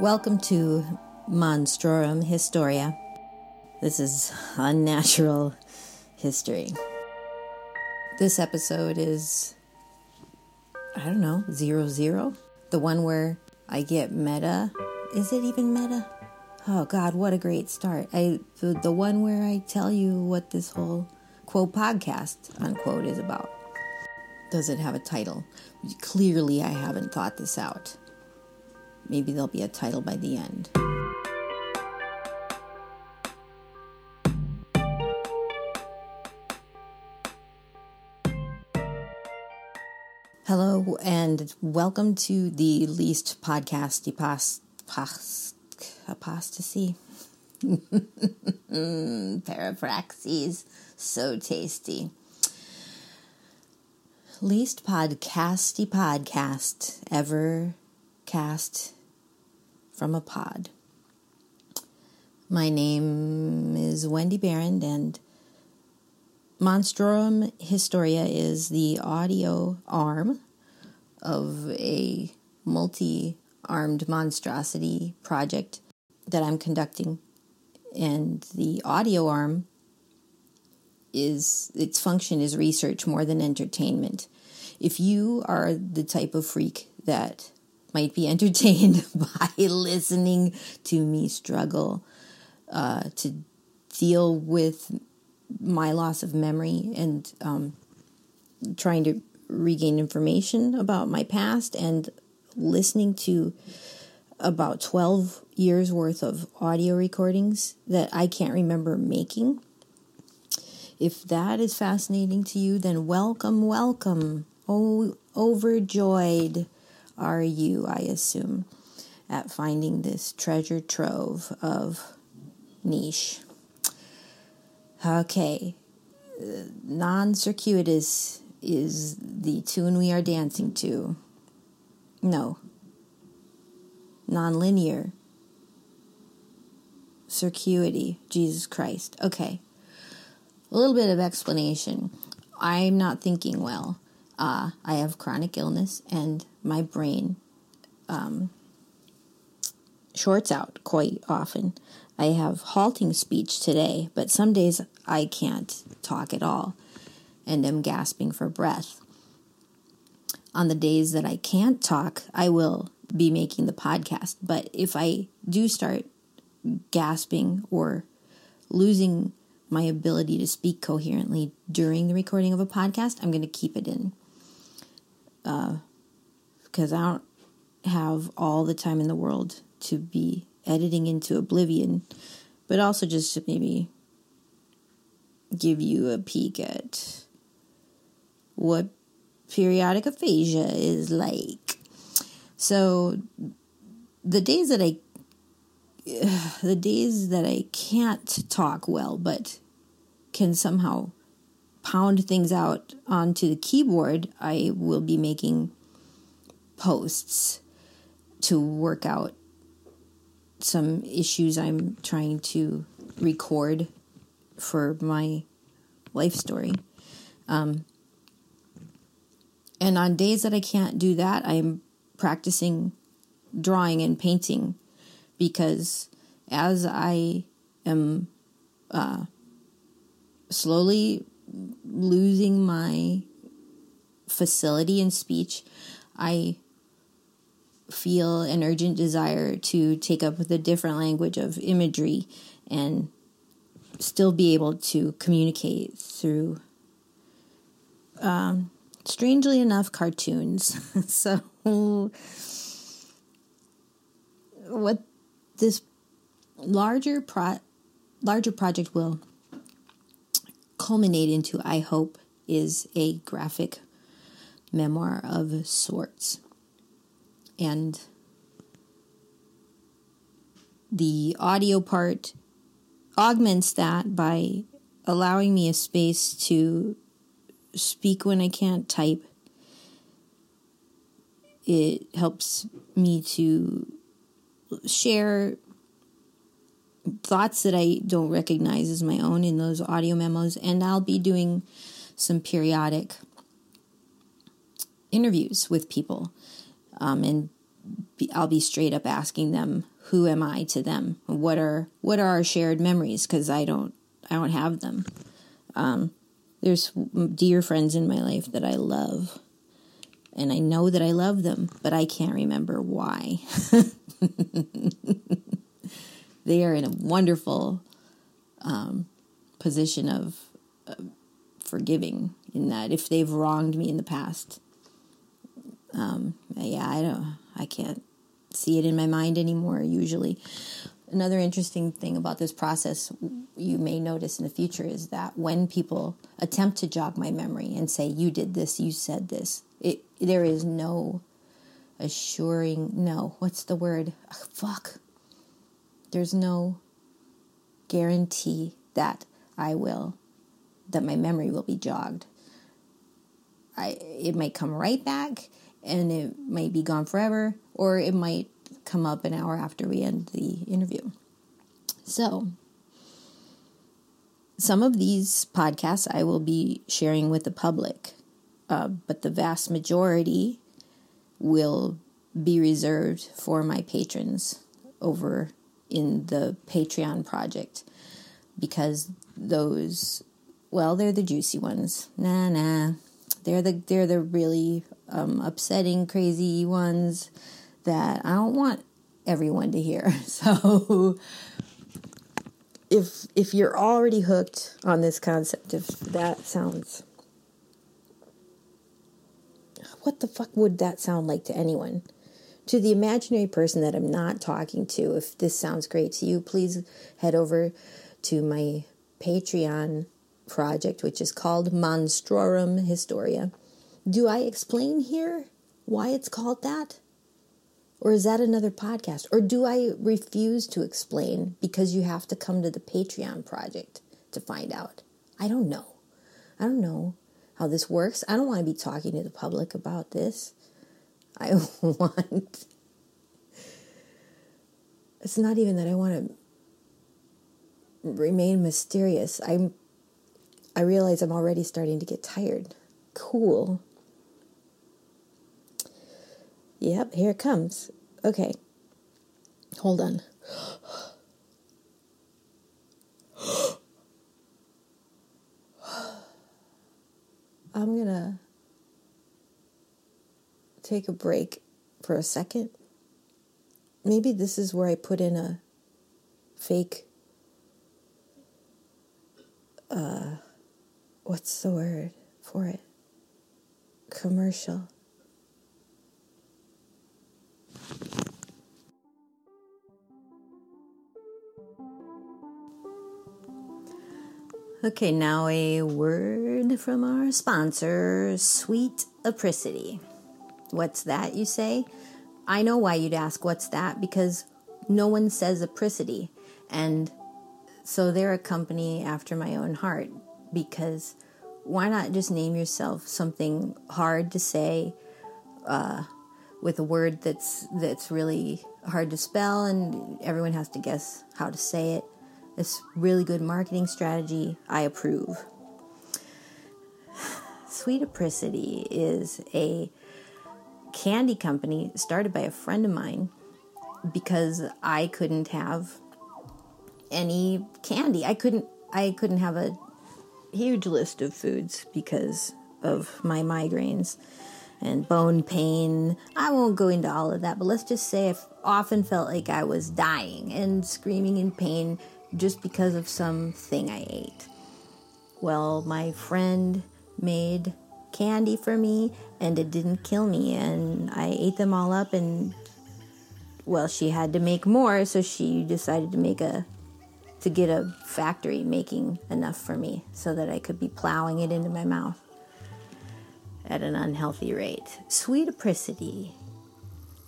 Welcome to Monstrorum Historia. This is unnatural history. This episode is, I don't know, zero zero? The one where I get meta. Is it even meta? Oh God, what a great start. I the, the one where I tell you what this whole quote podcast unquote is about. Does it have a title? Clearly I haven't thought this out. Maybe there'll be a title by the end. Hello and welcome to the least podcast post, post, apostasy. Parapraxes, so tasty. Least podcasty podcast ever cast from a pod. My name is Wendy Barron, and Monstrorum Historia is the audio arm of a multi armed monstrosity project that I'm conducting. And the audio arm is its function is research more than entertainment. If you are the type of freak that might be entertained by listening to me struggle uh, to deal with my loss of memory and um, trying to regain information about my past and listening to about 12 years worth of audio recordings that I can't remember making. If that is fascinating to you, then welcome, welcome. Oh, overjoyed are you, I assume, at finding this treasure trove of niche. Okay, non circuitous is the tune we are dancing to. No, non linear. Circuity, Jesus Christ. Okay, a little bit of explanation. I'm not thinking well. Uh, I have chronic illness and my brain um, shorts out quite often. I have halting speech today, but some days I can't talk at all and am gasping for breath. On the days that I can't talk, I will be making the podcast. But if I do start gasping or losing my ability to speak coherently during the recording of a podcast, I'm going to keep it in. Uh, because I don't have all the time in the world to be editing into oblivion, but also just to maybe give you a peek at what periodic aphasia is like. So the days that I the days that I can't talk well but can somehow pound things out onto the keyboard, I will be making posts to work out some issues I'm trying to record for my life story. Um, and on days that I can't do that, I'm practicing drawing and painting because as I am uh, slowly losing my facility in speech, I feel an urgent desire to take up the different language of imagery and still be able to communicate through um, strangely enough cartoons. So what this larger pro larger project will culminate into i hope is a graphic memoir of sorts and the audio part augments that by allowing me a space to speak when I can't type. It helps me to share thoughts that I don't recognize as my own in those audio memos, and I'll be doing some periodic interviews with people um, and I'll be straight up asking them, "Who am I to them? What are what are our shared memories?" Because I don't I don't have them. Um, there's dear friends in my life that I love, and I know that I love them, but I can't remember why. they are in a wonderful um, position of forgiving in that if they've wronged me in the past, um, yeah, I don't, I can't see it in my mind anymore. Usually, another interesting thing about this process you may notice in the future is that when people attempt to jog my memory and say you did this you said this it there is no assuring no what's the word? Ugh, fuck. There's no guarantee that i will that my memory will be jogged. I it might come right back and it might be gone forever or it might come up an hour after we end the interview. So, some of these podcasts I will be sharing with the public, uh, but the vast majority will be reserved for my patrons over in the Patreon project because those, well, they're the juicy ones. Nah, nah, they're the they're the really um, upsetting, crazy ones that I don't want everyone to hear. So if if you're already hooked on this concept, if that sounds what the fuck would that sound like to anyone? To the imaginary person that I'm not talking to, if this sounds great to you, please head over to my Patreon project, which is called Monstrorum Historia. Do I explain here why it's called that? Or is that another podcast? Or do I refuse to explain because you have to come to the Patreon project to find out? I don't know. I don't know how this works. I don't want to be talking to the public about this. I want. It's not even that I want to remain mysterious. I'm. I realize I'm already starting to get tired. Cool. Yep, here it comes. Okay. Hold on. I'm going to take a break for a second. Maybe this is where I put in a fake uh what's the word for it? Commercial. Okay, now a word from our sponsor, Sweet Apricity. What's that, you say? I know why you'd ask what's that because no one says apricity. And so they're a company after my own heart because why not just name yourself something hard to say uh, with a word that's that's really hard to spell and everyone has to guess how to say it it's really good marketing strategy. I approve. Sweet Apricity is a candy company started by a friend of mine because I couldn't have any candy. I couldn't I couldn't have a huge list of foods because of my migraines and bone pain. I won't go into all of that, but let's just say I often felt like I was dying and screaming in pain just because of something I ate. Well, my friend made candy for me and it didn't kill me and I ate them all up and well, she had to make more, so she decided to make a to get a factory making enough for me so that I could be plowing it into my mouth at an unhealthy rate. Sweet apricity,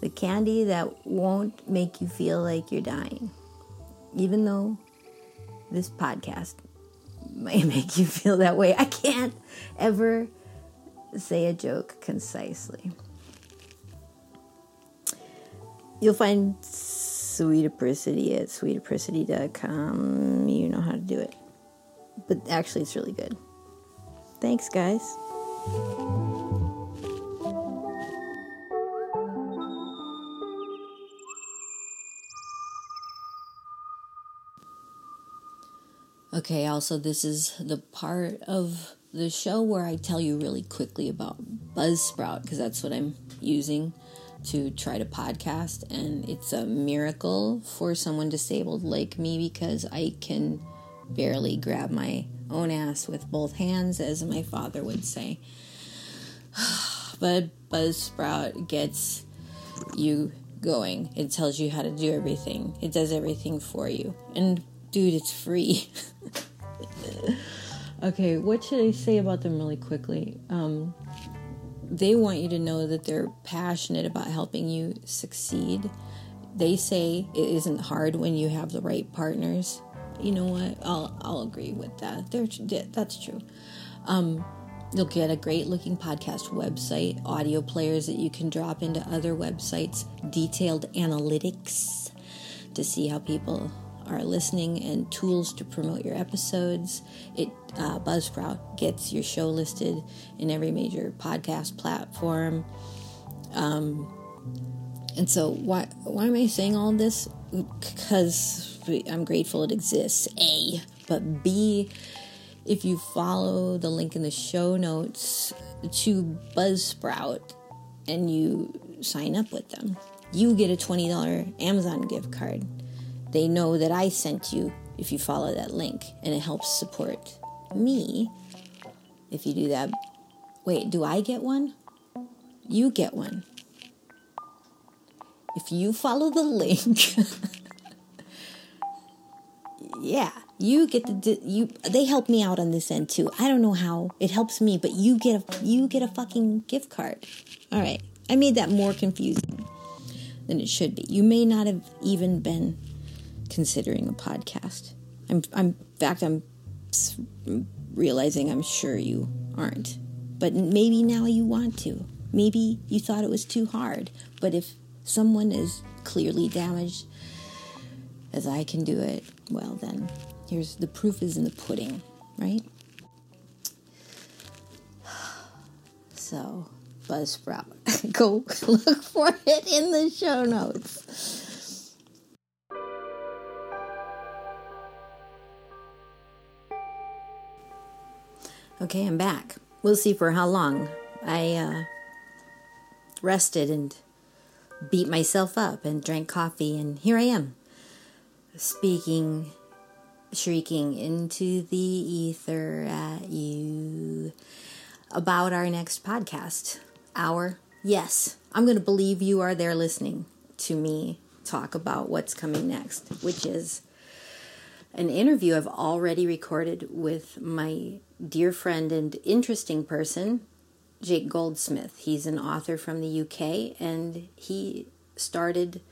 the candy that won't make you feel like you're dying, even though this podcast may make you feel that way. I can't ever say a joke concisely. You'll find Sweet Apricity at sweetapricity.com. You know how to do it. But actually, it's really good. Thanks, guys. Okay, also, this is the part of the show where I tell you really quickly about Buzzsprout because that's what I'm using to try to podcast. And it's a miracle for someone disabled like me because I can barely grab my own ass with both hands, as my father would say. but Buzzsprout gets you going. It tells you how to do everything. It does everything for you. And dude, it's free. okay, what should I say about them really quickly? Um, they want you to know that they're passionate about helping you succeed. They say it isn't hard when you have the right partners. You know what? I'll I'll agree with that. They're, that's true. Um, You'll get a great looking podcast website, audio players that you can drop into other websites, detailed analytics to see how people are listening, and tools to promote your episodes. It uh, Buzzsprout gets your show listed in every major podcast platform. Um, and so, why why am I saying all this? Because I'm grateful it exists. A, but B if you follow the link in the show notes to Buzzsprout and you sign up with them, you get a $20 Amazon gift card. They know that I sent you if you follow that link, and it helps support me if you do that. Wait, do I get one? You get one. If you follow the link, yeah, you get the you they help me out on this end too i don't know how it helps me but you get a you get a fucking gift card all right i made that more confusing than it should be you may not have even been considering a podcast i'm i'm in fact i'm realizing i'm sure you aren't but maybe now you want to maybe you thought it was too hard but if someone is clearly damaged as i can do it well then Here's the proof is in the pudding, right? So, Buzzsprout. Go look for it in the show notes. Okay, I'm back. We'll see for how long. I uh, rested and beat myself up and drank coffee, and here I am speaking shrieking into the ether at you about our next podcast. Our, yes, I'm going to believe you are there listening to me talk about what's coming next, which is an interview I've already recorded with my dear friend and interesting person, Jake Goldsmith. He's an author from the UK and he started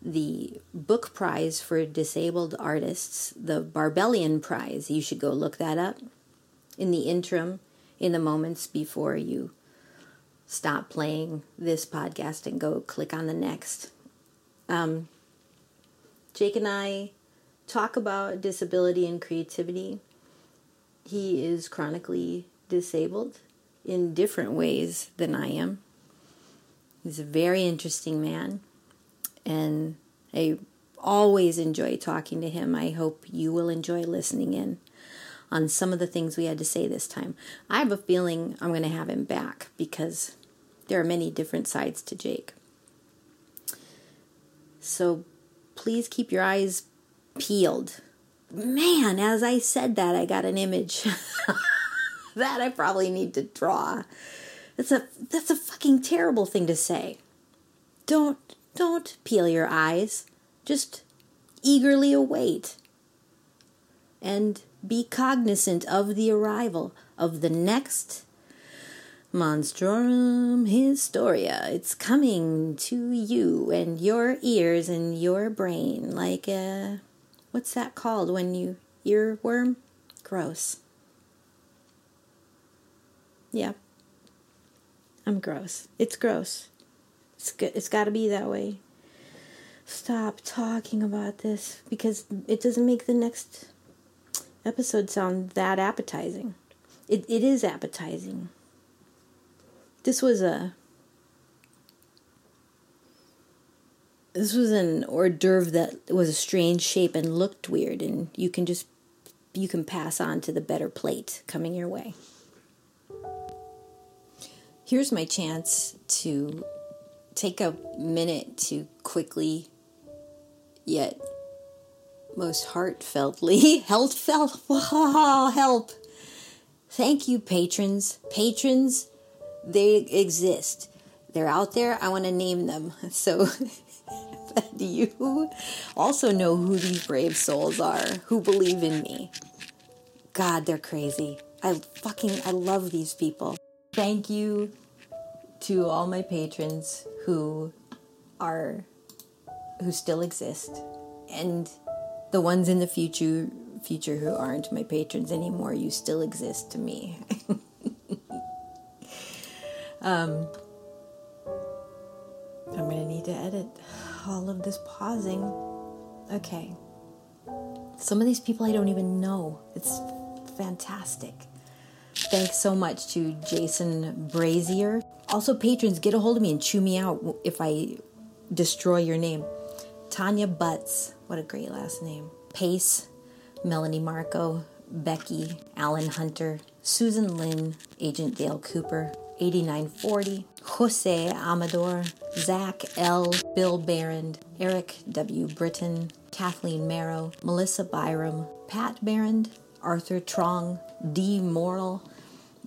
the book prize for disabled artists, the Barbellion Prize. You should go look that up. In the interim, in the moments before you stop playing this podcast and go click on the next. Um, Jake and I talk about disability and creativity. He is chronically disabled in different ways than I am. He's a very interesting man and I always enjoy talking to him. I hope you will enjoy listening in on some of the things we had to say this time. I have a feeling I'm going to have him back because there are many different sides to Jake. So please keep your eyes peeled. Man, as I said that, I got an image that I probably need to draw. That's a that's a fucking terrible thing to say. Don't don't peel your eyes. Just eagerly await. And be cognizant of the arrival of the next Monstrorum Historia. It's coming to you and your ears and your brain like a. What's that called when you earworm? Gross. Yeah. I'm gross. It's gross. It's, it's got to be that way. Stop talking about this because it doesn't make the next episode sound that appetizing. It, it is appetizing. This was a. This was an hors d'oeuvre that was a strange shape and looked weird, and you can just you can pass on to the better plate coming your way. Here's my chance to take a minute to quickly yet most heartfeltly healthfelt help. Thank you patrons. Patrons they exist. They're out there. I want to name them. So do you also know who these brave souls are who believe in me. God they're crazy. I fucking i love these people. Thank you to all my patrons who are who still exist and the ones in the future future who aren't my patrons anymore. You still exist to me. Um i'm gonna need to edit all of this pausing. Okay. Some of these people i don't even know. It's fantastic. Thanks so much to jason brazier. Also, patrons, get a hold of me and chew me out if I destroy your name. Tanya Butts, what a great last name. Pace, Melanie Marco, Becky, Alan Hunter, Susan Lynn, Agent Dale Cooper, 8940, Jose Amador, Zach L., Bill Barron, Eric W. Britton, Kathleen Marrow, Melissa Byram, Pat Barron, Arthur Trong, D. Morrill,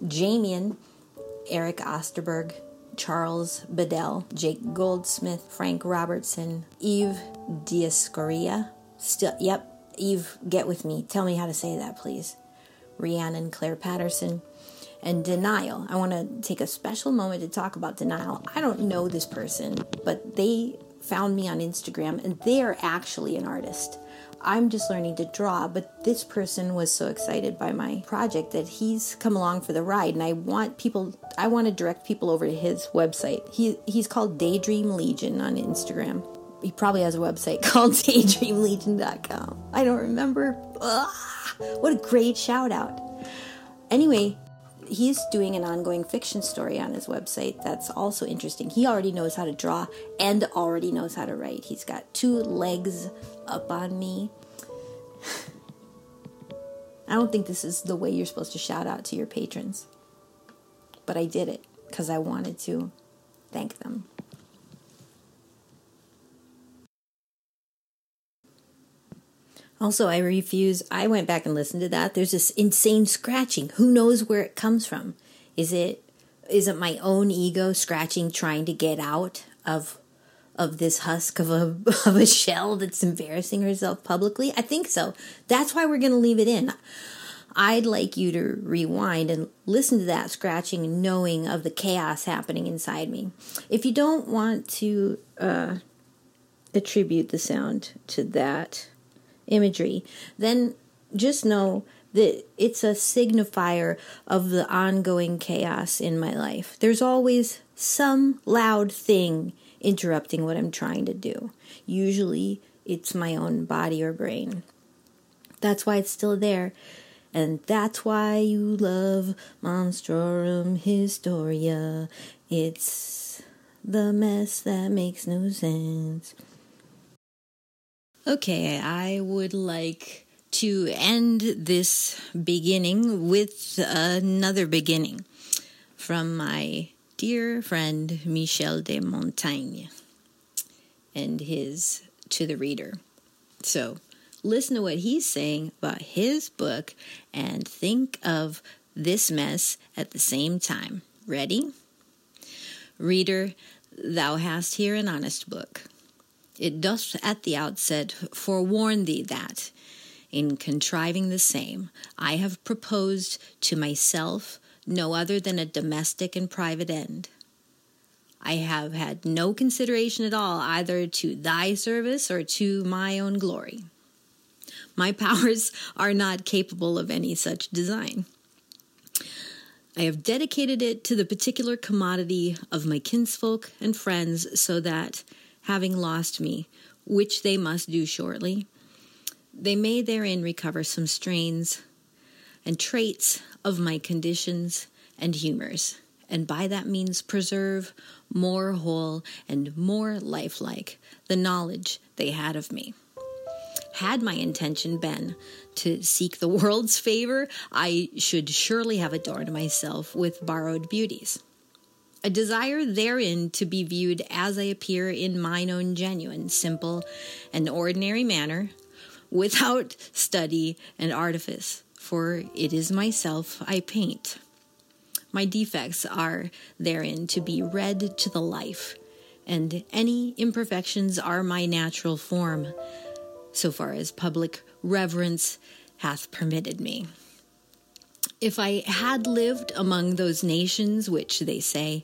Jamian, Eric Osterberg, Charles Bedell, Jake Goldsmith, Frank Robertson, Eve Diascoria. Still, yep, Eve, get with me. Tell me how to say that, please. Rhiannon Claire Patterson. And Denial. I want to take a special moment to talk about Denial. I don't know this person, but they found me on Instagram and they are actually an artist. I'm just learning to draw, but this person was so excited by my project that he's come along for the ride and I want people I want to direct people over to his website. He he's called Daydream Legion on Instagram. He probably has a website called daydreamlegion.com. I don't remember. Ugh, what a great shout out. Anyway, he's doing an ongoing fiction story on his website that's also interesting. He already knows how to draw and already knows how to write. He's got two legs up on me. I don't think this is the way you're supposed to shout out to your patrons. But I did it because I wanted to thank them. Also, I refuse. I went back and listened to that. There's this insane scratching. Who knows where it comes from? Is it is it my own ego scratching trying to get out of of this husk of a of a shell that's embarrassing herself publicly? I think so. That's why we're going to leave it in. I'd like you to rewind and listen to that scratching, knowing of the chaos happening inside me. If you don't want to uh, attribute the sound to that imagery, then just know that it's a signifier of the ongoing chaos in my life. There's always some loud thing interrupting what I'm trying to do. Usually it's my own body or brain. That's why it's still there. And that's why you love Monstrorum Historia. It's the mess that makes no sense. Okay, I would like to end this beginning with another beginning from my dear friend Michel de Montaigne and his To the Reader. So listen to what he's saying about his book and think of this mess at the same time. Ready? Reader, thou hast here an honest book. It doth at the outset forewarn thee that, in contriving the same, I have proposed to myself no other than a domestic and private end. I have had no consideration at all either to thy service or to my own glory. My powers are not capable of any such design. I have dedicated it to the particular commodity of my kinsfolk and friends, so that, having lost me, which they must do shortly, they may therein recover some strains and traits of my conditions and humors, and by that means preserve more whole and more lifelike the knowledge they had of me. had my intention been to seek the world's favor, I should surely have adorned myself with borrowed beauties. A desire therein to be viewed as I appear in mine own genuine, simple, and ordinary manner, without study and artifice, for it is myself I paint. My defects are therein to be read to the life, and any imperfections are my natural form, so far as public reverence hath permitted me. If I had lived among those nations which, they say,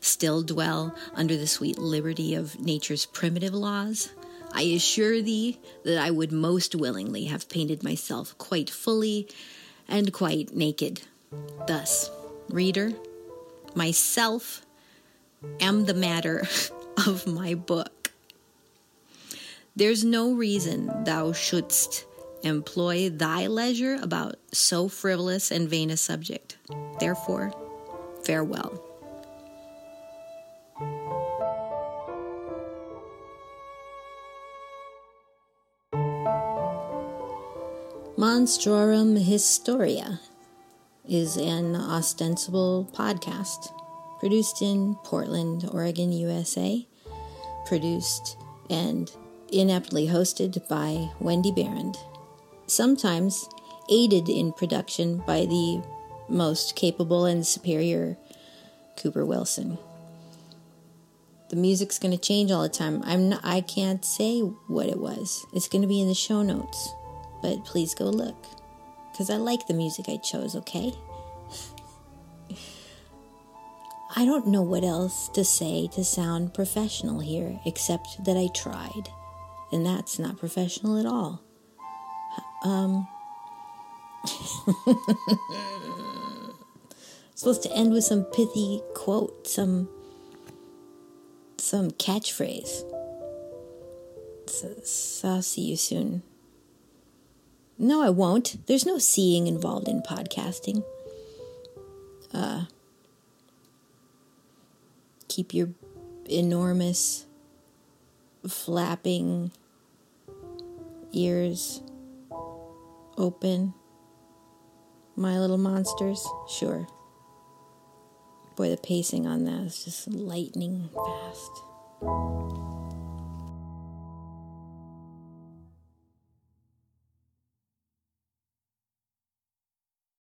still dwell under the sweet liberty of nature's primitive laws, I assure thee that I would most willingly have painted myself quite fully and quite naked. Thus, reader, myself am the matter of my book. There's no reason thou shouldst employ thy leisure about so frivolous and vain a subject. Therefore, farewell. Monstrorum Historia is an ostensible podcast produced in Portland, Oregon, USA, produced and ineptly hosted by Wendy Barron, sometimes aided in production by the most capable and superior Cooper Wilson. The music's going to change all the time. I'm not, I can't say what it was. It's going to be in the show notes. But please go look cuz I like the music I chose, okay? I don't know what else to say to sound professional here, except that I tried. And that's not professional at all. Um, supposed to end with some pithy quote, some some catchphrase. So, so I'll see you soon. No, I won't. There's no seeing involved in podcasting. Uh, keep your enormous flapping ears open. My little monsters? Sure. Boy, the pacing on that is just lightning fast.